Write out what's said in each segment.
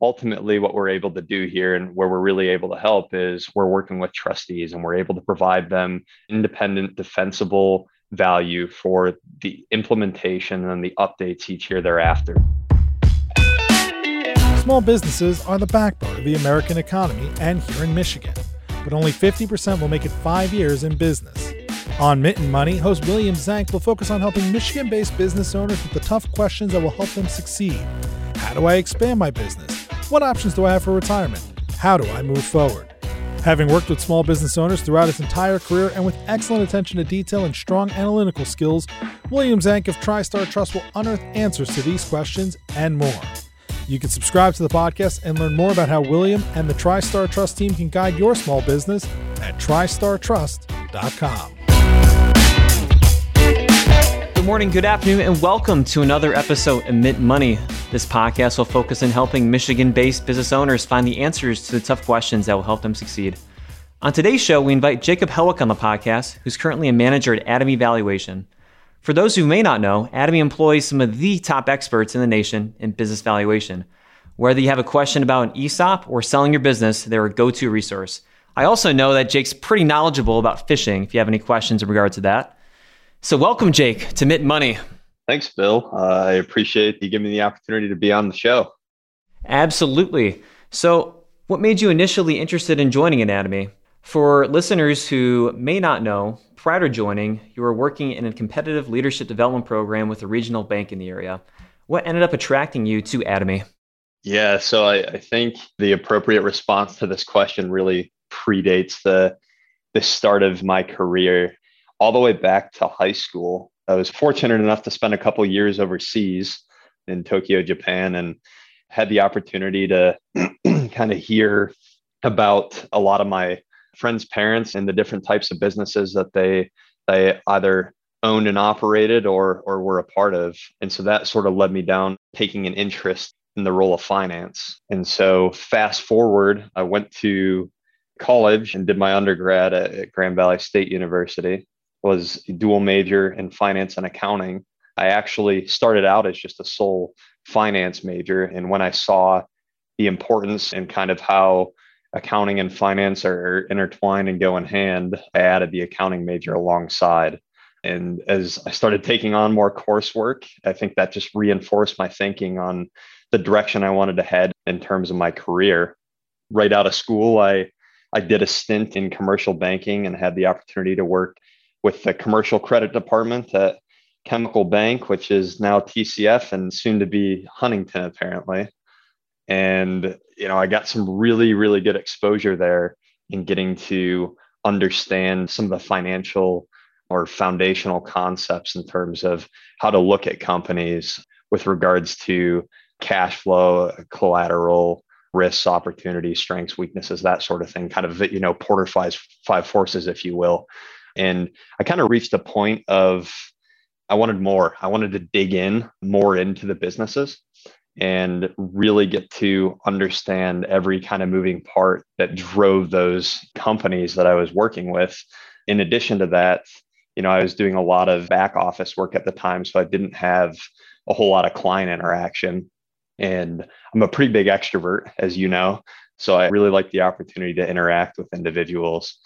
ultimately what we're able to do here and where we're really able to help is we're working with trustees and we're able to provide them independent defensible value for the implementation and the updates each year thereafter small businesses are the backbone of the american economy and here in michigan but only 50% will make it five years in business on Mitten Money, host William Zank will focus on helping Michigan based business owners with the tough questions that will help them succeed. How do I expand my business? What options do I have for retirement? How do I move forward? Having worked with small business owners throughout his entire career and with excellent attention to detail and strong analytical skills, William Zank of TriStar Trust will unearth answers to these questions and more. You can subscribe to the podcast and learn more about how William and the TriStar Trust team can guide your small business at tristartrust.com morning, good afternoon, and welcome to another episode of Mitten Money. This podcast will focus on helping Michigan based business owners find the answers to the tough questions that will help them succeed. On today's show, we invite Jacob Helwick on the podcast, who's currently a manager at Atomy Evaluation. For those who may not know, Atomy employs some of the top experts in the nation in business valuation. Whether you have a question about an ESOP or selling your business, they're a go to resource. I also know that Jake's pretty knowledgeable about fishing if you have any questions in regard to that. So, welcome, Jake, to Mitten Money. Thanks, Bill. Uh, I appreciate you giving me the opportunity to be on the show. Absolutely. So, what made you initially interested in joining Atomy? For listeners who may not know, prior to joining, you were working in a competitive leadership development program with a regional bank in the area. What ended up attracting you to Atomy? Yeah, so I, I think the appropriate response to this question really predates the the start of my career all the way back to high school. I was fortunate enough to spend a couple years overseas in Tokyo, Japan, and had the opportunity to kind of hear about a lot of my friends' parents and the different types of businesses that they they either owned and operated or or were a part of. And so that sort of led me down taking an interest in the role of finance. And so fast forward, I went to college and did my undergrad at Grand Valley State University was a dual major in finance and accounting. I actually started out as just a sole finance major. And when I saw the importance and kind of how accounting and finance are intertwined and go in hand, I added the accounting major alongside. And as I started taking on more coursework, I think that just reinforced my thinking on the direction I wanted to head in terms of my career. Right out of school, I I did a stint in commercial banking and had the opportunity to work with the commercial credit department at Chemical Bank, which is now TCF and soon to be Huntington, apparently. And, you know, I got some really, really good exposure there in getting to understand some of the financial or foundational concepts in terms of how to look at companies with regards to cash flow, collateral, risks, opportunities, strengths, weaknesses, that sort of thing, kind of, you know, Porter five, five forces, if you will. And I kind of reached a point of I wanted more. I wanted to dig in more into the businesses and really get to understand every kind of moving part that drove those companies that I was working with. In addition to that, you know, I was doing a lot of back office work at the time, so I didn't have a whole lot of client interaction. And I'm a pretty big extrovert, as you know. So I really like the opportunity to interact with individuals.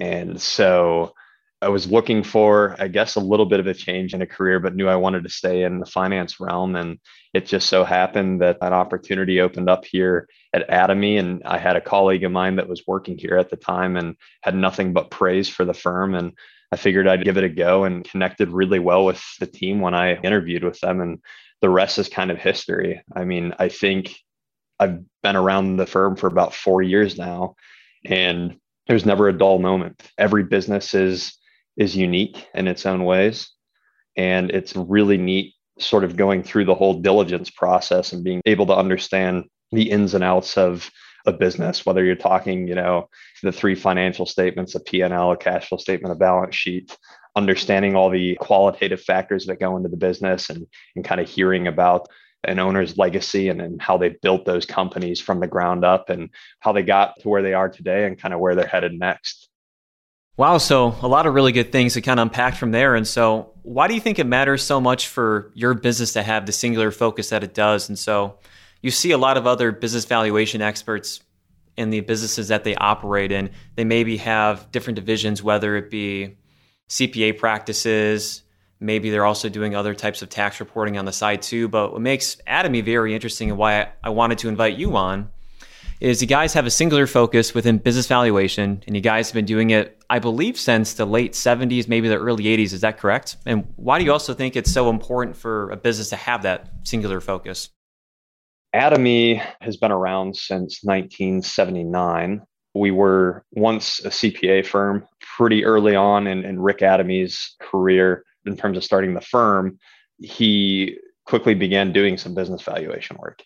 And so I was looking for, I guess, a little bit of a change in a career, but knew I wanted to stay in the finance realm. And it just so happened that an opportunity opened up here at Atomy. And I had a colleague of mine that was working here at the time and had nothing but praise for the firm. And I figured I'd give it a go and connected really well with the team when I interviewed with them. And the rest is kind of history. I mean, I think I've been around the firm for about four years now. And there's never a dull moment. Every business is is unique in its own ways. And it's really neat sort of going through the whole diligence process and being able to understand the ins and outs of a business, whether you're talking, you know, the three financial statements, a P&L, a cash flow statement, a balance sheet, understanding all the qualitative factors that go into the business and, and kind of hearing about an owner's legacy and, and how they built those companies from the ground up and how they got to where they are today and kind of where they're headed next. Wow, so a lot of really good things to kind of unpack from there. And so, why do you think it matters so much for your business to have the singular focus that it does? And so, you see a lot of other business valuation experts in the businesses that they operate in. They maybe have different divisions, whether it be CPA practices, maybe they're also doing other types of tax reporting on the side too. But what makes Atomy very interesting and why I wanted to invite you on is you guys have a singular focus within business valuation, and you guys have been doing it, I believe, since the late 70s, maybe the early 80s. Is that correct? And why do you also think it's so important for a business to have that singular focus? Atomy has been around since 1979. We were once a CPA firm pretty early on in, in Rick Atomy's career in terms of starting the firm. He quickly began doing some business valuation work.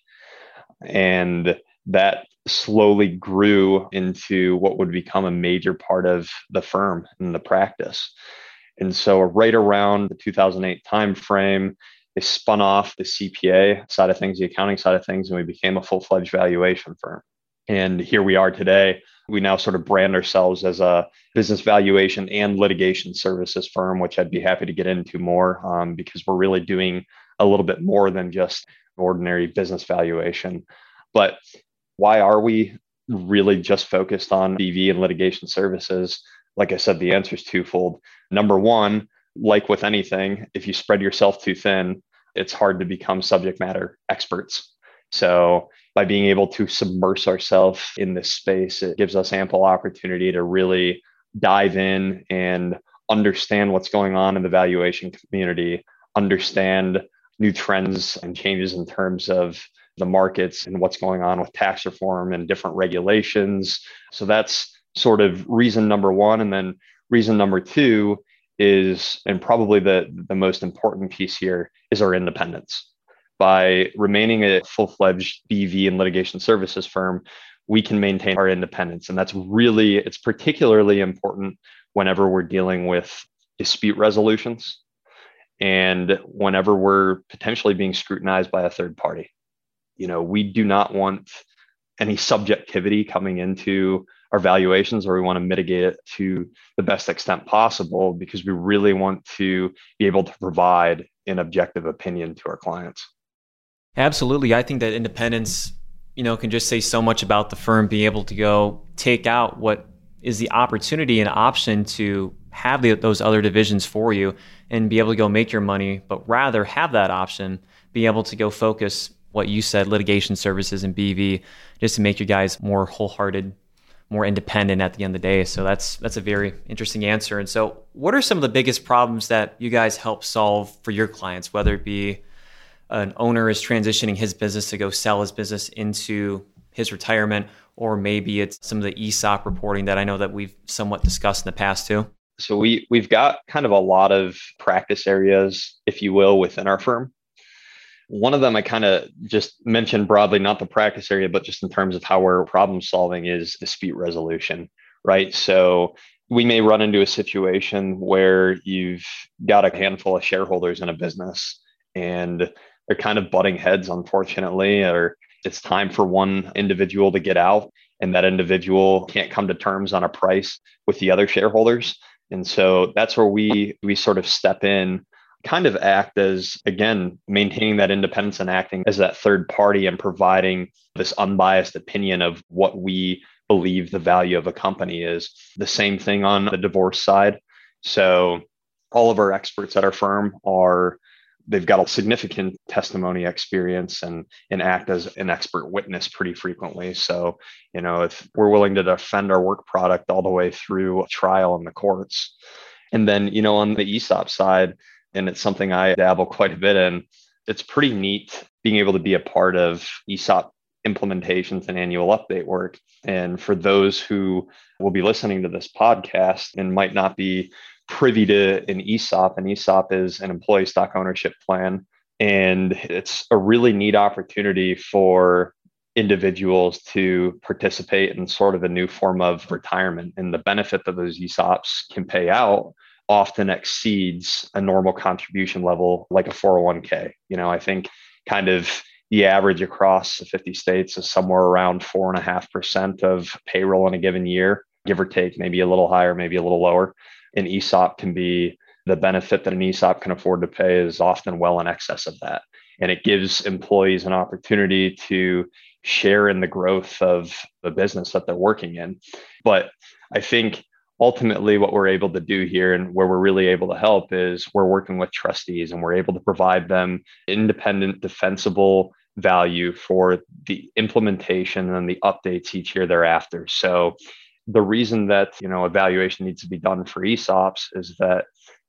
And that slowly grew into what would become a major part of the firm and the practice. And so, right around the 2008 timeframe, they spun off the CPA side of things, the accounting side of things, and we became a full fledged valuation firm. And here we are today. We now sort of brand ourselves as a business valuation and litigation services firm, which I'd be happy to get into more um, because we're really doing a little bit more than just ordinary business valuation. But why are we really just focused on BV and litigation services? Like I said, the answer is twofold. Number one, like with anything, if you spread yourself too thin, it's hard to become subject matter experts. So, by being able to submerge ourselves in this space, it gives us ample opportunity to really dive in and understand what's going on in the valuation community, understand new trends and changes in terms of the markets and what's going on with tax reform and different regulations. So that's sort of reason number one. And then reason number two is, and probably the, the most important piece here, is our independence. By remaining a full fledged BV and litigation services firm, we can maintain our independence. And that's really, it's particularly important whenever we're dealing with dispute resolutions and whenever we're potentially being scrutinized by a third party you know we do not want any subjectivity coming into our valuations or we want to mitigate it to the best extent possible because we really want to be able to provide an objective opinion to our clients. Absolutely. I think that independence you know can just say so much about the firm being able to go take out what is the opportunity and option to have the, those other divisions for you and be able to go make your money but rather have that option be able to go focus what you said, litigation services and BV, just to make you guys more wholehearted, more independent at the end of the day. So that's that's a very interesting answer. And so, what are some of the biggest problems that you guys help solve for your clients, whether it be an owner is transitioning his business to go sell his business into his retirement, or maybe it's some of the ESOP reporting that I know that we've somewhat discussed in the past too. So we we've got kind of a lot of practice areas, if you will, within our firm. One of them I kind of just mentioned broadly, not the practice area, but just in terms of how we're problem solving is dispute resolution, right? So we may run into a situation where you've got a handful of shareholders in a business and they're kind of butting heads, unfortunately, or it's time for one individual to get out and that individual can't come to terms on a price with the other shareholders. And so that's where we we sort of step in kind of act as, again, maintaining that independence and acting as that third party and providing this unbiased opinion of what we believe the value of a company is. The same thing on the divorce side. So, all of our experts at our firm are they've got a significant testimony experience and and act as an expert witness pretty frequently so you know if we're willing to defend our work product all the way through a trial in the courts and then you know on the esop side and it's something I dabble quite a bit in. It's pretty neat being able to be a part of ESOP implementations and annual update work. And for those who will be listening to this podcast and might not be privy to an ESOP, an ESOP is an employee stock ownership plan. And it's a really neat opportunity for individuals to participate in sort of a new form of retirement. And the benefit that those ESOPs can pay out often exceeds a normal contribution level like a 401k. You know, I think kind of the average across the 50 states is somewhere around four and a half percent of payroll in a given year, give or take, maybe a little higher, maybe a little lower. An ESOP can be the benefit that an ESOP can afford to pay is often well in excess of that. and it gives employees an opportunity to share in the growth of the business that they're working in. But I think ultimately what we're able to do here and where we're really able to help is we're working with trustees and we're able to provide them independent defensible value for the implementation and the updates each year thereafter so the reason that you know evaluation needs to be done for esops is that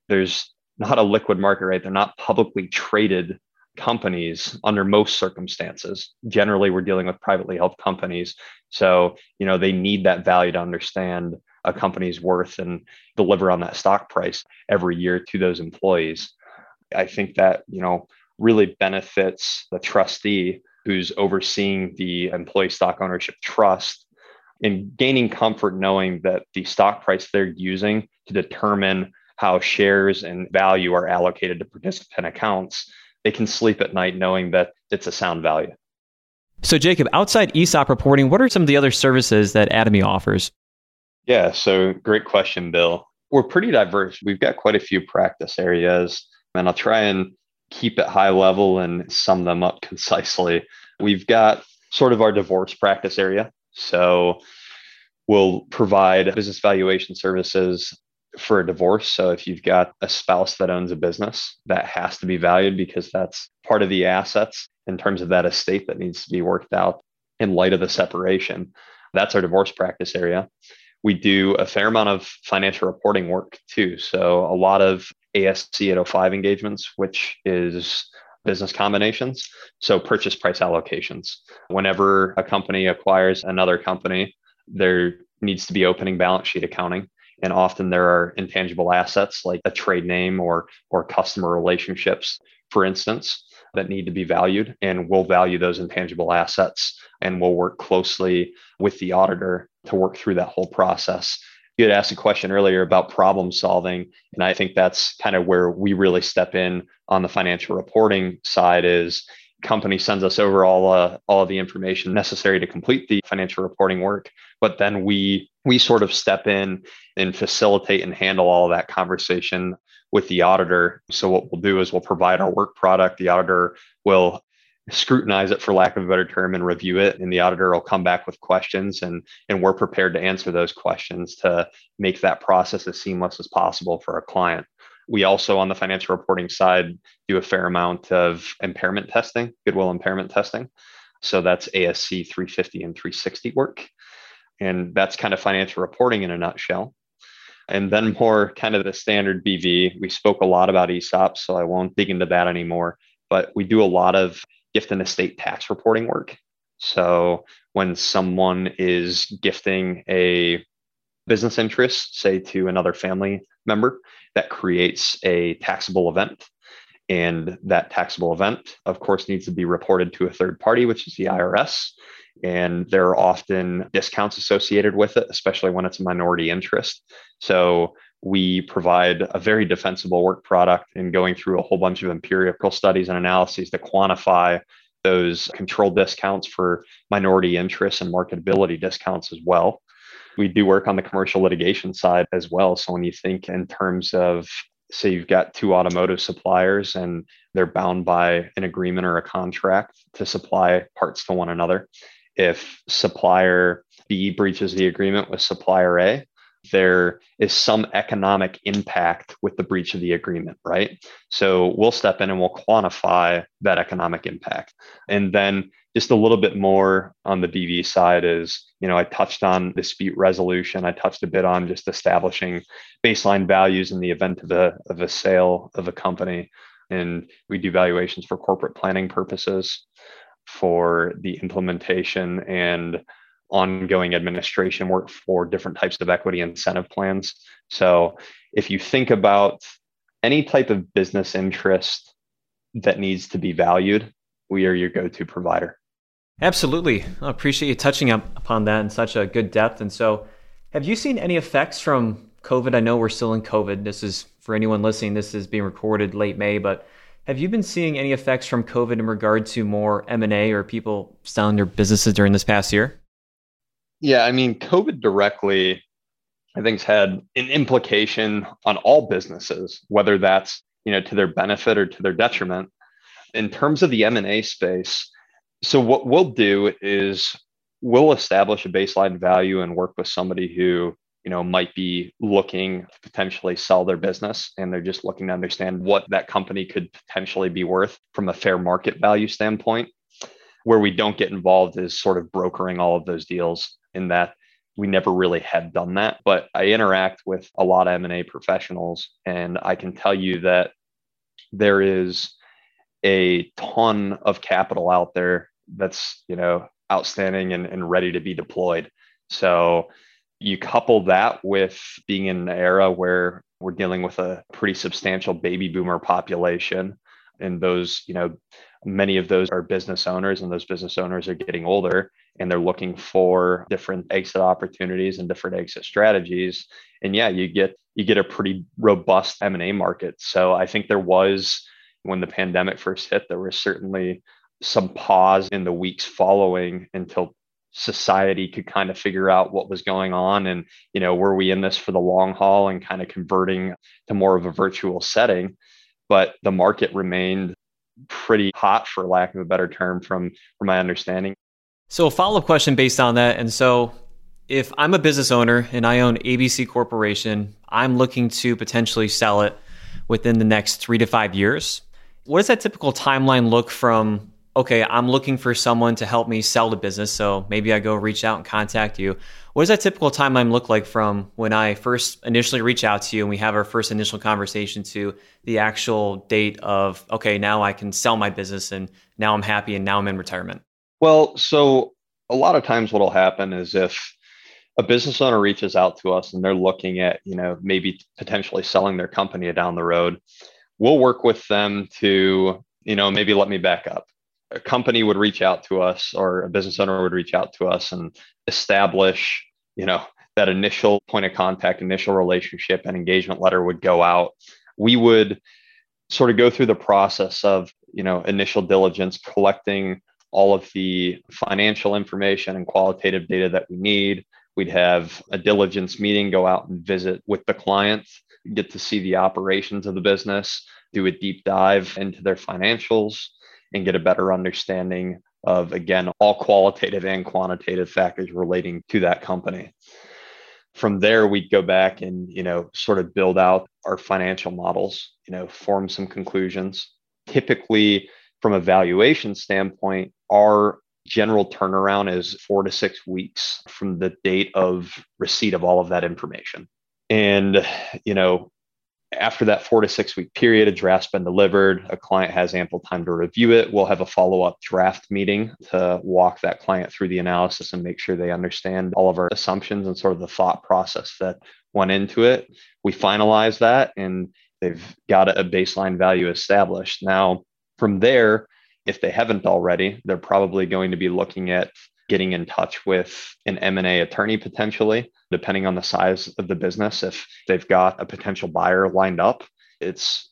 there's not a liquid market right they're not publicly traded companies under most circumstances. Generally, we're dealing with privately held companies. So, you know, they need that value to understand a company's worth and deliver on that stock price every year to those employees. I think that, you know, really benefits the trustee who's overseeing the employee stock ownership trust in gaining comfort knowing that the stock price they're using to determine how shares and value are allocated to participant accounts they can sleep at night knowing that it's a sound value. So, Jacob, outside ESOP reporting, what are some of the other services that Atomy offers? Yeah, so great question, Bill. We're pretty diverse. We've got quite a few practice areas, and I'll try and keep it high level and sum them up concisely. We've got sort of our divorce practice area. So, we'll provide business valuation services for a divorce. So if you've got a spouse that owns a business, that has to be valued because that's part of the assets in terms of that estate that needs to be worked out in light of the separation. That's our divorce practice area. We do a fair amount of financial reporting work too. So a lot of ASC 805 engagements, which is business combinations. So purchase price allocations. Whenever a company acquires another company, there needs to be opening balance sheet accounting and often there are intangible assets like a trade name or or customer relationships for instance that need to be valued and we'll value those intangible assets and we'll work closely with the auditor to work through that whole process. You had asked a question earlier about problem solving and i think that's kind of where we really step in on the financial reporting side is company sends us over all uh, all of the information necessary to complete the financial reporting work but then we we sort of step in and facilitate and handle all that conversation with the auditor. So what we'll do is we'll provide our work product. The auditor will scrutinize it for lack of a better term and review it and the auditor will come back with questions and and we're prepared to answer those questions to make that process as seamless as possible for a client we also, on the financial reporting side, do a fair amount of impairment testing, goodwill impairment testing. So that's ASC 350 and 360 work. And that's kind of financial reporting in a nutshell. And then more kind of the standard BV. We spoke a lot about ESOPs, so I won't dig into that anymore. But we do a lot of gift and estate tax reporting work. So when someone is gifting a business interest, say to another family member, that creates a taxable event. And that taxable event, of course, needs to be reported to a third party, which is the IRS. And there are often discounts associated with it, especially when it's a minority interest. So we provide a very defensible work product in going through a whole bunch of empirical studies and analyses to quantify those control discounts for minority interests and marketability discounts as well we do work on the commercial litigation side as well. So when you think in terms of, say, you've got two automotive suppliers and they're bound by an agreement or a contract to supply parts to one another. If supplier B breaches the agreement with supplier A, there is some economic impact with the breach of the agreement, right? So we'll step in and we'll quantify that economic impact. And then just a little bit more on the BV side is, you know, I touched on dispute resolution. I touched a bit on just establishing baseline values in the event of a, of a sale of a company. And we do valuations for corporate planning purposes for the implementation and ongoing administration work for different types of equity incentive plans. So if you think about any type of business interest that needs to be valued, we are your go to provider. Absolutely. I appreciate you touching up upon that in such a good depth. And so, have you seen any effects from COVID? I know we're still in COVID. This is for anyone listening, this is being recorded late May, but have you been seeing any effects from COVID in regard to more M&A or people selling their businesses during this past year? Yeah, I mean, COVID directly, I think, has had an implication on all businesses, whether that's you know to their benefit or to their detriment. in terms of the M&A space, so what we'll do is we'll establish a baseline value and work with somebody who you know might be looking to potentially sell their business and they're just looking to understand what that company could potentially be worth from a fair market value standpoint where we don't get involved is sort of brokering all of those deals in that we never really had done that but i interact with a lot of m&a professionals and i can tell you that there is a ton of capital out there that's you know outstanding and, and ready to be deployed. So you couple that with being in an era where we're dealing with a pretty substantial baby boomer population and those you know many of those are business owners and those business owners are getting older and they're looking for different exit opportunities and different exit strategies. And yeah you get you get a pretty robust m&a market. So i think there was when the pandemic first hit there was certainly some pause in the weeks following until society could kind of figure out what was going on and you know were we in this for the long haul and kind of converting to more of a virtual setting. But the market remained pretty hot for lack of a better term from from my understanding. So a follow-up question based on that and so if i'm a business owner and i own abc corporation i'm looking to potentially sell it within the next three to five years. What does that typical timeline look from okay i'm looking for someone to help me sell the business so maybe i go reach out and contact you what does that typical timeline look like from when I first initially reach out to you and we have our first initial conversation to the actual date of, okay, now I can sell my business and now I'm happy and now I'm in retirement? Well, so a lot of times what will happen is if a business owner reaches out to us and they're looking at, you know, maybe potentially selling their company down the road, we'll work with them to, you know, maybe let me back up a company would reach out to us or a business owner would reach out to us and establish you know that initial point of contact initial relationship and engagement letter would go out. We would sort of go through the process of you know initial diligence collecting all of the financial information and qualitative data that we need. We'd have a diligence meeting go out and visit with the client get to see the operations of the business do a deep dive into their financials and get a better understanding of, again, all qualitative and quantitative factors relating to that company. From there, we'd go back and, you know, sort of build out our financial models, you know, form some conclusions. Typically, from a valuation standpoint, our general turnaround is four to six weeks from the date of receipt of all of that information. And, you know, after that four to six week period, a draft's been delivered, a client has ample time to review it. We'll have a follow up draft meeting to walk that client through the analysis and make sure they understand all of our assumptions and sort of the thought process that went into it. We finalize that and they've got a baseline value established. Now, from there, if they haven't already, they're probably going to be looking at getting in touch with an M&A attorney potentially, depending on the size of the business. If they've got a potential buyer lined up, it's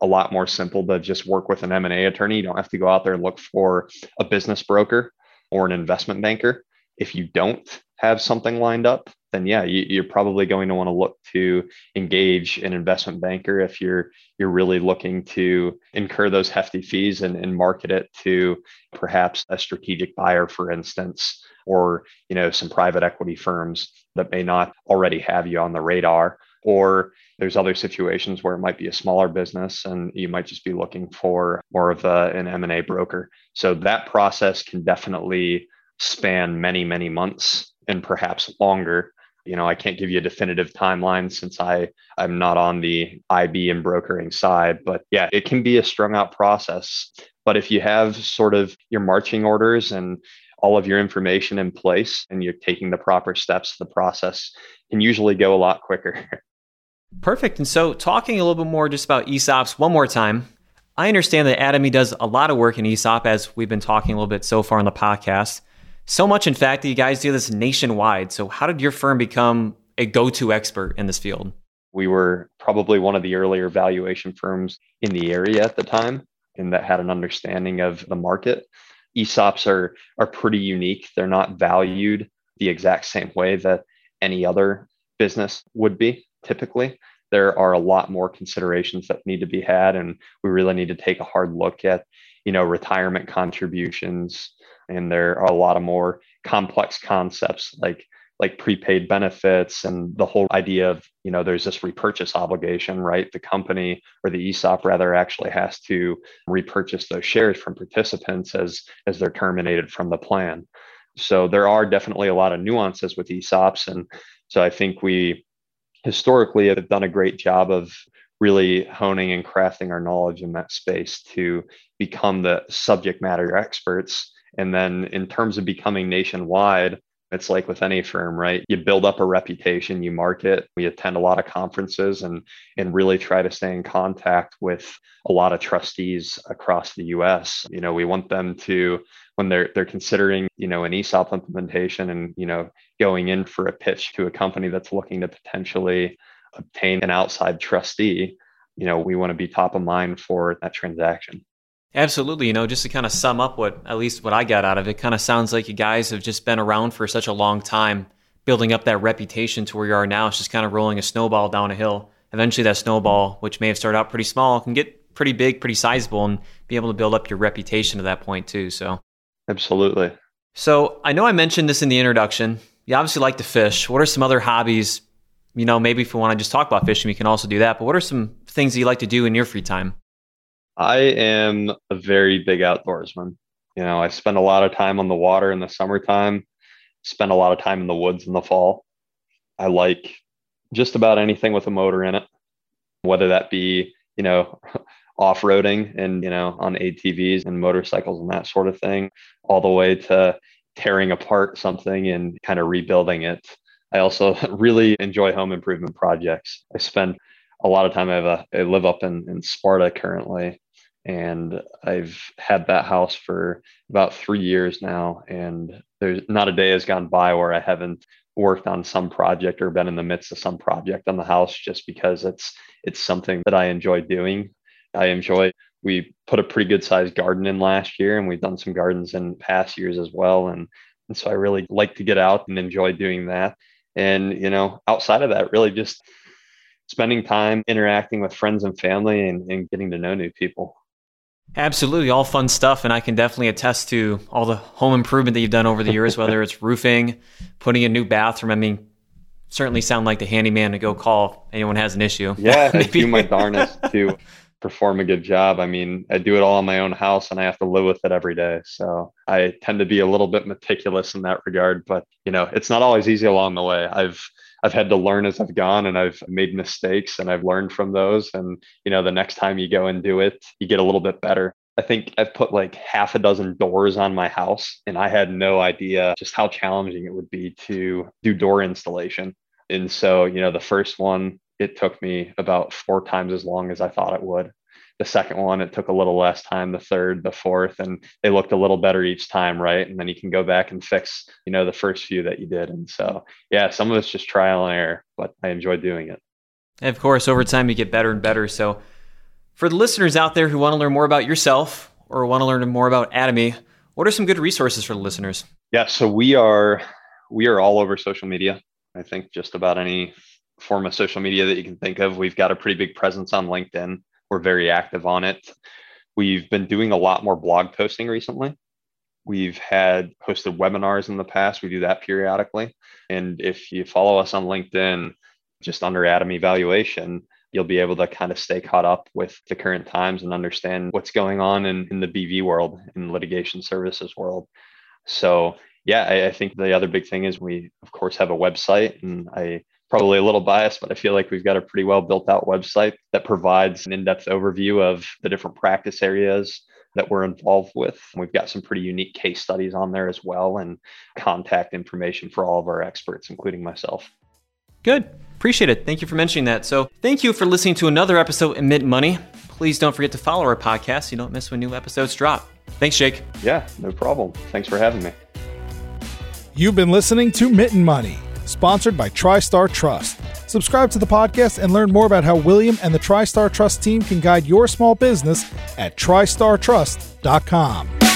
a lot more simple to just work with an M&A attorney. You don't have to go out there and look for a business broker or an investment banker. If you don't have something lined up, then yeah, you, are probably going to want to look to engage an investment banker if you're you're really looking to incur those hefty fees and, and market it to perhaps a strategic buyer, for instance, or you know some private equity firms that may not already have you on the radar. Or there's other situations where it might be a smaller business and you might just be looking for more of a, an M&A broker. So that process can definitely span many, many months and perhaps longer. You know, I can't give you a definitive timeline since I I'm not on the IB and brokering side, but yeah, it can be a strung out process. But if you have sort of your marching orders and all of your information in place and you're taking the proper steps, the process can usually go a lot quicker. Perfect. And so, talking a little bit more just about ESOPs one more time, I understand that Atomy does a lot of work in ESOP, as we've been talking a little bit so far in the podcast. So much, in fact, that you guys do this nationwide. So, how did your firm become a go to expert in this field? We were probably one of the earlier valuation firms in the area at the time and that had an understanding of the market. ESOPs are, are pretty unique. They're not valued the exact same way that any other business would be typically. There are a lot more considerations that need to be had, and we really need to take a hard look at you know, retirement contributions. And there are a lot of more complex concepts like like prepaid benefits and the whole idea of you know there's this repurchase obligation right? The company or the esop rather actually has to repurchase those shares from participants as as they're terminated from the plan. So there are definitely a lot of nuances with esops and so i think we historically have done a great job of really honing and crafting our knowledge in that space to become the subject matter experts and then in terms of becoming nationwide it's like with any firm, right? You build up a reputation, you market, we attend a lot of conferences and and really try to stay in contact with a lot of trustees across the US. You know, we want them to when they're they're considering, you know, an ESOP implementation and, you know, going in for a pitch to a company that's looking to potentially obtain an outside trustee, you know, we want to be top of mind for that transaction. Absolutely. You know, just to kind of sum up what, at least what I got out of it, kind of sounds like you guys have just been around for such a long time, building up that reputation to where you are now. It's just kind of rolling a snowball down a hill. Eventually, that snowball, which may have started out pretty small, can get pretty big, pretty sizable, and be able to build up your reputation to that point, too. So, absolutely. So, I know I mentioned this in the introduction. You obviously like to fish. What are some other hobbies? You know, maybe if we want to just talk about fishing, we can also do that. But what are some things that you like to do in your free time? I am a very big outdoorsman. You know, I spend a lot of time on the water in the summertime, spend a lot of time in the woods in the fall. I like just about anything with a motor in it, whether that be, you know, off roading and, you know, on ATVs and motorcycles and that sort of thing, all the way to tearing apart something and kind of rebuilding it. I also really enjoy home improvement projects. I spend a lot of time. I have a I live up in, in Sparta currently, and I've had that house for about three years now. And there's not a day has gone by where I haven't worked on some project or been in the midst of some project on the house just because it's it's something that I enjoy doing. I enjoy we put a pretty good sized garden in last year and we've done some gardens in past years as well. And, and so I really like to get out and enjoy doing that. And, you know, outside of that, really just spending time interacting with friends and family and, and getting to know new people. Absolutely, all fun stuff. And I can definitely attest to all the home improvement that you've done over the years, whether it's roofing, putting a new bathroom. I mean, certainly sound like the handyman to go call if anyone has an issue. Yeah, I do my darnest to perform a good job. I mean, I do it all in my own house and I have to live with it every day. So I tend to be a little bit meticulous in that regard, but you know, it's not always easy along the way. I've I've had to learn as I've gone and I've made mistakes and I've learned from those. And, you know, the next time you go and do it, you get a little bit better. I think I've put like half a dozen doors on my house and I had no idea just how challenging it would be to do door installation. And so, you know, the first one, it took me about four times as long as I thought it would the second one it took a little less time the third the fourth and they looked a little better each time right? And then you can go back and fix you know the first few that you did. And so yeah some of it's just trial and error but i enjoy doing it. And of course over time you get better and better. So for the listeners out there who want to learn more about yourself or want to learn more about atomy what are some good resources for the listeners? Yeah so we are we are all over social media. I think just about any form of social media that you can think of. We've got a pretty big presence on linkedin we're very active on it. We've been doing a lot more blog posting recently. We've had hosted webinars in the past. We do that periodically. And if you follow us on LinkedIn, just under Atomy Evaluation, you'll be able to kind of stay caught up with the current times and understand what's going on in, in the BV world, in litigation services world. So, yeah, I, I think the other big thing is we, of course, have a website, and I probably a little biased, but I feel like we've got a pretty well built out website that provides an in depth overview of the different practice areas that we're involved with. We've got some pretty unique case studies on there as well and contact information for all of our experts, including myself. Good. Appreciate it. Thank you for mentioning that. So, thank you for listening to another episode of Mitten Money. Please don't forget to follow our podcast so you don't miss when new episodes drop. Thanks, Jake. Yeah, no problem. Thanks for having me. You've been listening to Mitten Money sponsored by TriStar Trust. Subscribe to the podcast and learn more about how William and the TriStar Trust team can guide your small business at tristartrust.com.